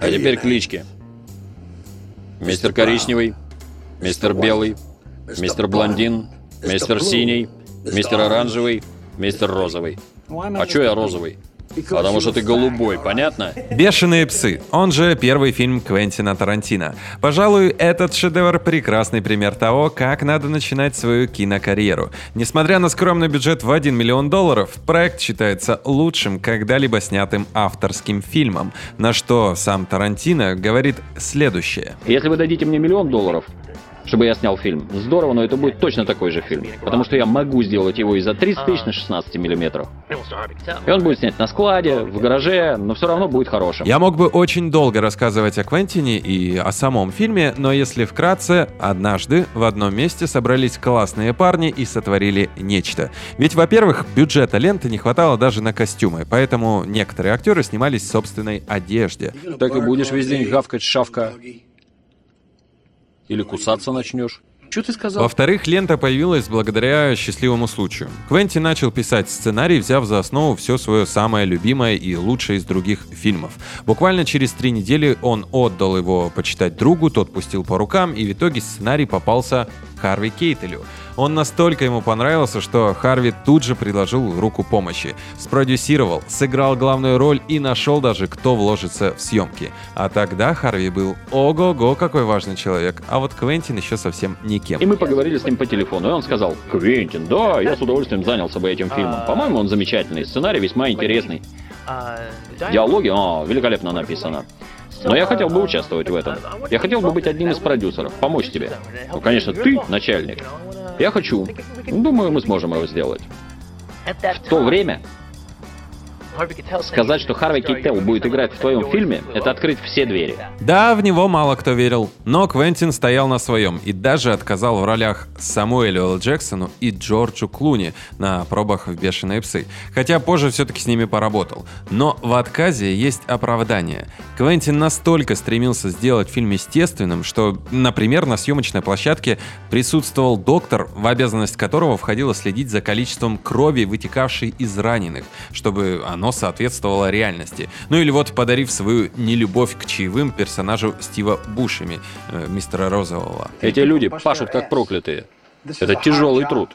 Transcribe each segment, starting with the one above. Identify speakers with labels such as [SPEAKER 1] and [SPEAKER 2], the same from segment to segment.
[SPEAKER 1] А теперь клички. Мистер Коричневый, Мистер Белый, Мистер Блондин, Мистер Синий, Мистер Оранжевый, Мистер Розовый. А чё я розовый? Потому что ты голубой, понятно?
[SPEAKER 2] «Бешеные псы», он же первый фильм Квентина Тарантино. Пожалуй, этот шедевр – прекрасный пример того, как надо начинать свою кинокарьеру. Несмотря на скромный бюджет в 1 миллион долларов, проект считается лучшим когда-либо снятым авторским фильмом, на что сам Тарантино говорит следующее.
[SPEAKER 1] Если вы дадите мне миллион долларов, чтобы я снял фильм. Здорово, но это будет точно такой же фильм. Потому что я могу сделать его и за 30 тысяч на 16 миллиметров. И он будет снять на складе, в гараже, но все равно будет хорошим.
[SPEAKER 2] Я мог бы очень долго рассказывать о Квентине и о самом фильме, но если вкратце, однажды в одном месте собрались классные парни и сотворили нечто. Ведь, во-первых, бюджета ленты не хватало даже на костюмы, поэтому некоторые актеры снимались в собственной одежде.
[SPEAKER 1] Так и будешь весь день гавкать шавка. Или кусаться начнешь. Что ты сказал?
[SPEAKER 2] Во-вторых, лента появилась благодаря счастливому случаю. Квенти начал писать сценарий, взяв за основу все свое самое любимое и лучшее из других фильмов. Буквально через три недели он отдал его почитать другу, тот пустил по рукам, и в итоге сценарий попался Харви Кейтелю. Он настолько ему понравился, что Харви тут же предложил руку помощи. Спродюсировал, сыграл главную роль и нашел даже, кто вложится в съемки. А тогда Харви был ого-го какой важный человек, а вот Квентин еще совсем никем.
[SPEAKER 1] И мы поговорили с ним по телефону, и он сказал, Квентин, да, я с удовольствием занялся бы этим фильмом. По-моему, он замечательный, сценарий весьма интересный. Диалоги, а, великолепно написано. Но я хотел бы участвовать в этом. Я хотел бы быть одним из продюсеров, помочь тебе. Ну, конечно, ты начальник. Я хочу. Думаю, мы сможем его сделать. В то время Сказать, что Харви Кейтел будет играть в твоем фильме, это открыть все двери.
[SPEAKER 2] Да, в него мало кто верил, но Квентин стоял на своем и даже отказал в ролях Самуэлю Л. Джексону и Джорджу Клуни на пробах в «Бешеные псы», хотя позже все-таки с ними поработал. Но в отказе есть оправдание. Квентин настолько стремился сделать фильм естественным, что, например, на съемочной площадке присутствовал доктор, в обязанность которого входило следить за количеством крови, вытекавшей из раненых, чтобы оно оно соответствовало реальности. Ну или вот подарив свою нелюбовь к чаевым персонажу Стива Бушами, э, мистера Розового.
[SPEAKER 1] Эти люди пашут как проклятые. Это тяжелый труд.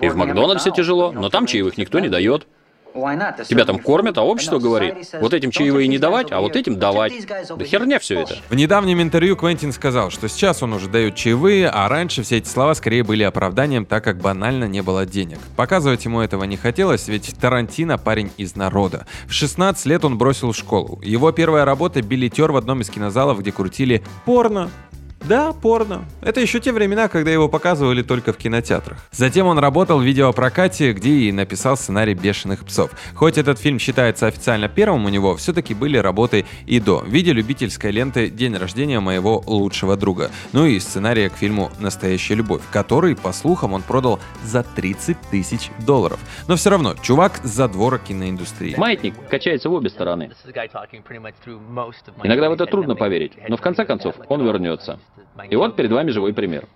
[SPEAKER 1] И в Макдональдсе тяжело, но там чаевых никто не дает. Тебя там кормят, а общество говорит, вот этим чаевые не давать, а вот этим давать. Да херня все это.
[SPEAKER 2] В недавнем интервью Квентин сказал, что сейчас он уже дает чаевые, а раньше все эти слова скорее были оправданием, так как банально не было денег. Показывать ему этого не хотелось, ведь Тарантино парень из народа. В 16 лет он бросил школу. Его первая работа — билетер в одном из кинозалов, где крутили порно. Да, порно. Это еще те времена, когда его показывали только в кинотеатрах. Затем он работал в видеопрокате, где и написал сценарий «Бешеных псов». Хоть этот фильм считается официально первым у него, все-таки были работы и до, в виде любительской ленты «День рождения моего лучшего друга». Ну и сценария к фильму «Настоящая любовь», который, по слухам, он продал за 30 тысяч долларов. Но все равно, чувак за двора киноиндустрии.
[SPEAKER 1] Маятник качается в обе стороны. Иногда в это трудно поверить, но в конце концов он вернется. И вот перед вами живой пример.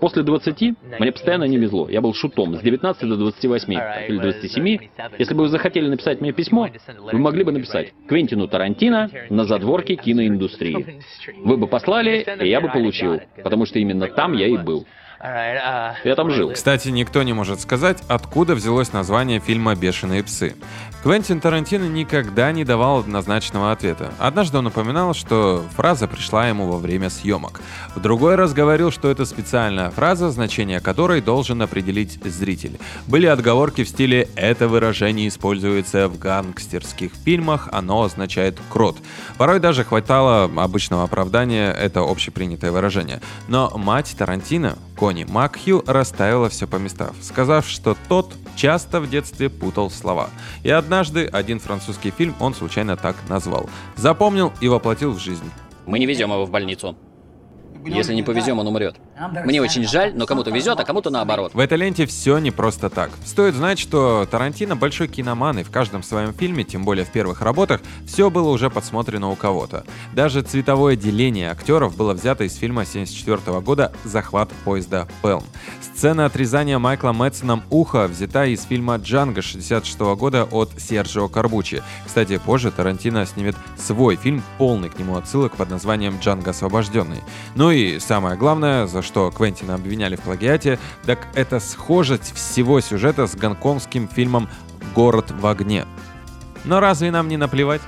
[SPEAKER 1] После 20 мне постоянно не везло. Я был шутом с 19 до 28 или 27. Если бы вы захотели написать мне письмо, вы могли бы написать Квентину Тарантино на задворке киноиндустрии. Вы бы послали, и я бы получил, потому что именно там я и был.
[SPEAKER 2] Uh, Я там жил. Кстати, никто не может сказать, откуда взялось название фильма «Бешеные псы». Квентин Тарантино никогда не давал однозначного ответа. Однажды он упоминал, что фраза пришла ему во время съемок. В другой раз говорил, что это специальная фраза, значение которой должен определить зритель. Были отговорки в стиле «это выражение используется в гангстерских фильмах, оно означает крот». Порой даже хватало обычного оправдания, это общепринятое выражение. Но мать Тарантино, Кони Макхью, расставила все по местам, сказав, что тот часто в детстве путал слова. И однажды один французский фильм он случайно так назвал. Запомнил и воплотил в жизнь.
[SPEAKER 1] Мы не везем его в больницу. Если не повезем, он умрет. Мне очень жаль, но кому-то везет, а кому-то наоборот.
[SPEAKER 2] В этой ленте все не просто так. Стоит знать, что Тарантино большой киноман, и в каждом своем фильме, тем более в первых работах, все было уже подсмотрено у кого-то. Даже цветовое деление актеров было взято из фильма 74 года «Захват поезда Пелм». Сцена отрезания Майкла Мэтсоном уха взята из фильма «Джанго» 66 года от Серджио Карбучи. Кстати, позже Тарантино снимет свой фильм, полный к нему отсылок под названием «Джанго освобожденный». Ну и самое главное, за что Квентина обвиняли в плагиате, так это схожесть всего сюжета с гонконгским фильмом «Город в огне». Но разве нам не наплевать?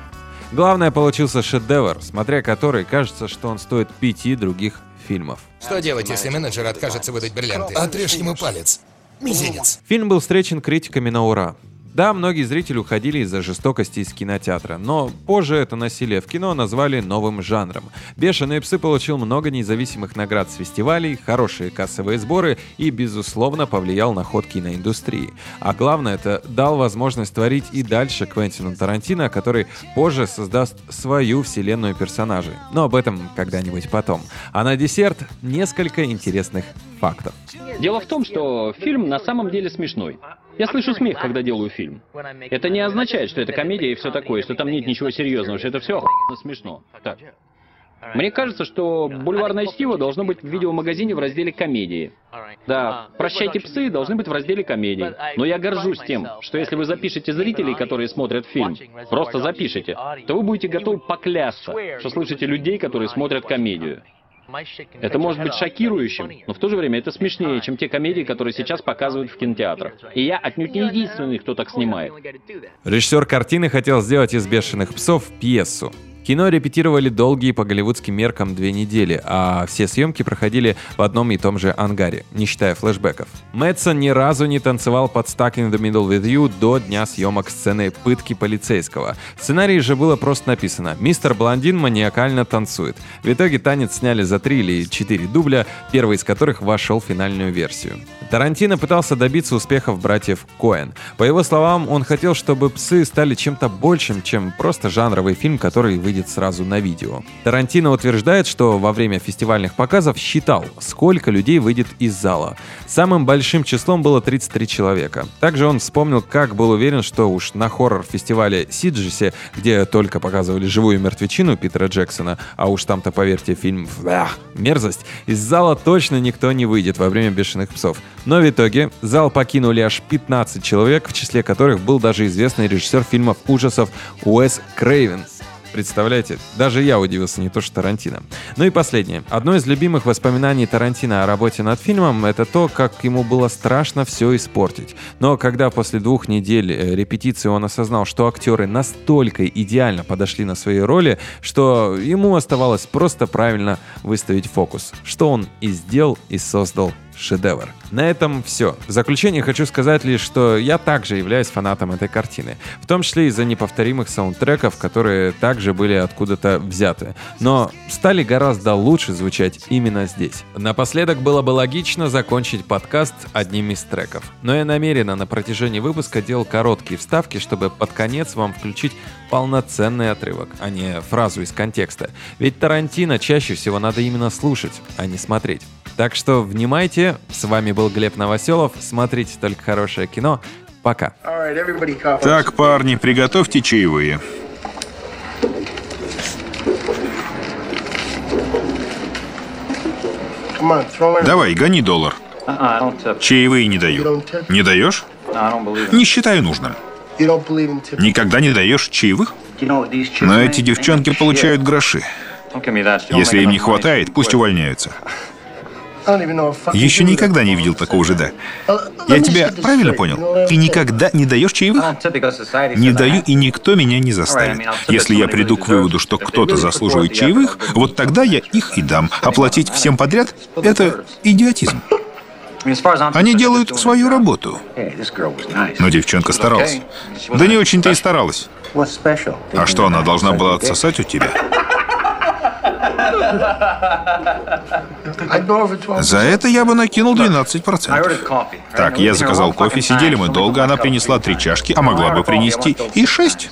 [SPEAKER 2] Главное, получился шедевр, смотря который кажется, что он стоит пяти других фильмов.
[SPEAKER 3] Что делать, если менеджер откажется выдать бриллианты?
[SPEAKER 4] Отрежь ему палец. Мизинец.
[SPEAKER 2] Фильм был встречен критиками на ура. Да, многие зрители уходили из-за жестокости из кинотеатра, но позже это насилие в кино назвали новым жанром. «Бешеные псы» получил много независимых наград с фестивалей, хорошие кассовые сборы и, безусловно, повлиял на ход киноиндустрии. А главное, это дал возможность творить и дальше Квентину Тарантино, который позже создаст свою вселенную персонажей. Но об этом когда-нибудь потом. А на десерт несколько интересных фактов.
[SPEAKER 1] Дело в том, что фильм на самом деле смешной. Я слышу смех, когда делаю фильм. Это не означает, что это комедия и все такое, что там нет ничего серьезного, что это все смешно. Так. Мне кажется, что бульварное чтиво должно быть в видеомагазине в разделе комедии. Да, «Прощайте, псы» должны быть в разделе комедии. Но я горжусь тем, что если вы запишете зрителей, которые смотрят фильм, просто запишите, то вы будете готовы поклясться, что слышите людей, которые смотрят комедию. Это может быть шокирующим, но в то же время это смешнее, чем те комедии, которые сейчас показывают в кинотеатрах. И я отнюдь не единственный, кто так снимает.
[SPEAKER 2] Режиссер картины хотел сделать из «Бешеных псов» пьесу. Кино репетировали долгие по голливудским меркам две недели, а все съемки проходили в одном и том же ангаре, не считая флэшбэков. Мэтсон ни разу не танцевал под Stuck in the Middle with You до дня съемок сцены пытки полицейского. В сценарии же было просто написано «Мистер Блондин маниакально танцует». В итоге танец сняли за три или четыре дубля, первый из которых вошел в финальную версию. Тарантино пытался добиться успехов братьев Коэн. По его словам, он хотел, чтобы «Псы» стали чем-то большим, чем просто жанровый фильм, который выйдет выйдет сразу на видео. Тарантино утверждает, что во время фестивальных показов считал, сколько людей выйдет из зала. Самым большим числом было 33 человека. Также он вспомнил, как был уверен, что уж на хоррор-фестивале Сиджисе, где только показывали живую мертвечину Питера Джексона, а уж там-то, поверьте, фильм ах, «Мерзость», из зала точно никто не выйдет во время «Бешеных псов». Но в итоге зал покинули аж 15 человек, в числе которых был даже известный режиссер фильмов ужасов Уэс Крейвен. Представляете? Даже я удивился, не то что Тарантино. Ну и последнее. Одно из любимых воспоминаний Тарантино о работе над фильмом — это то, как ему было страшно все испортить. Но когда после двух недель э, репетиции он осознал, что актеры настолько идеально подошли на свои роли, что ему оставалось просто правильно выставить фокус, что он и сделал, и создал шедевр. На этом все. В заключение хочу сказать лишь, что я также являюсь фанатом этой картины. В том числе из-за неповторимых саундтреков, которые также были откуда-то взяты. Но стали гораздо лучше звучать именно здесь. Напоследок было бы логично закончить подкаст одним из треков. Но я намеренно на протяжении выпуска делал короткие вставки, чтобы под конец вам включить полноценный отрывок, а не фразу из контекста. Ведь Тарантино чаще всего надо именно слушать, а не смотреть. Так что внимайте, с вами был Глеб Новоселов, смотрите только хорошее кино. Пока.
[SPEAKER 5] Так, парни, приготовьте чаевые. Давай, гони доллар. Чаевые не даю. Не даешь? Не считаю нужным. Никогда не даешь чаевых? Но эти девчонки получают гроши. Если им не хватает, пусть увольняются. Еще никогда не видел такого жида. Я тебя правильно понял? Ты никогда не даешь чаевых? Не даю, и никто меня не заставит. Если я приду к выводу, что кто-то заслуживает чаевых, вот тогда я их и дам. Оплатить всем подряд — это идиотизм. Они делают свою работу. Но девчонка старалась. Да не очень-то и старалась. А что, она должна была отсосать у тебя? За это я бы накинул 12%. Так, я заказал кофе, сидели мы долго, она принесла три чашки, а могла бы принести и шесть.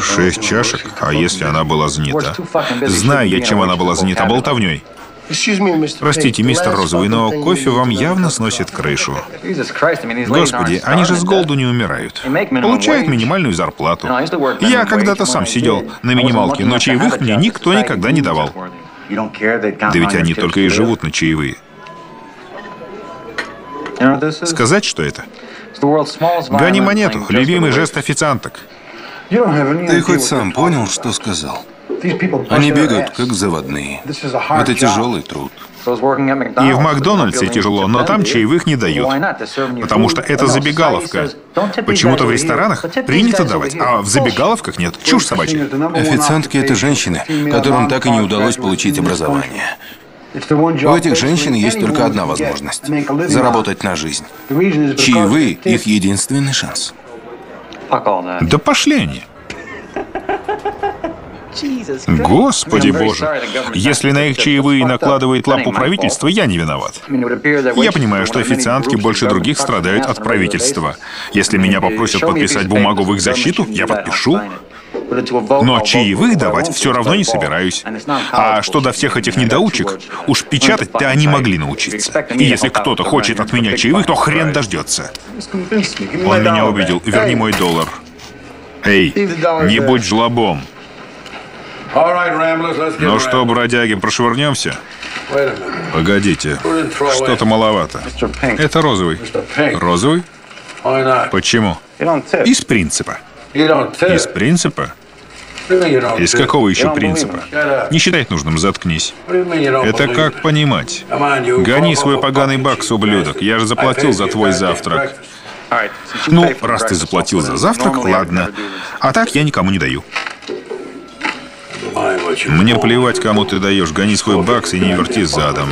[SPEAKER 5] Шесть чашек? А если она была занята? Знаю я, чем она была занята, болтовней. Простите, мистер Розовый, но кофе вам явно сносит крышу. Господи, они же с голоду не умирают. Получают минимальную зарплату. Я когда-то сам сидел на минималке, но чаевых мне никто никогда не давал. Да ведь они только и живут на чаевые. Сказать, что это? Гони монету, любимый жест официанток.
[SPEAKER 6] Ты хоть сам понял, что сказал? Они бегают, как заводные. Это тяжелый труд.
[SPEAKER 5] И в Макдональдсе тяжело, но там чаевых не дают. Потому что это забегаловка. Почему-то в ресторанах принято давать, а в забегаловках нет. Чушь собачья.
[SPEAKER 6] Официантки — это женщины, которым так и не удалось получить образование. У этих женщин есть только одна возможность – заработать на жизнь. Чаевые – их единственный шанс.
[SPEAKER 5] Да пошли они. Господи боже, если на их чаевые накладывает лапу правительство, я не виноват. Я понимаю, что официантки больше других страдают от правительства. Если меня попросят подписать бумагу в их защиту, я подпишу. Но чаевых давать все равно не собираюсь. А что до всех этих недоучек, уж печатать-то они могли научиться. И если кто-то хочет от меня чаевых, то хрен дождется. Он меня увидел. Верни мой доллар. Эй, не будь жлобом. Ну что, бродяги, прошвырнемся? Погодите, что-то маловато. Это розовый. Розовый? Почему? Из принципа. Из принципа? Из какого еще принципа? Не считать нужным, заткнись. Это как понимать? Гони свой поганый бакс, ублюдок. Я же заплатил за твой завтрак. Ну, раз ты заплатил за завтрак, ладно. А так я никому не даю. Мне плевать, кому ты даешь. Гони свой бакс и не верти задом.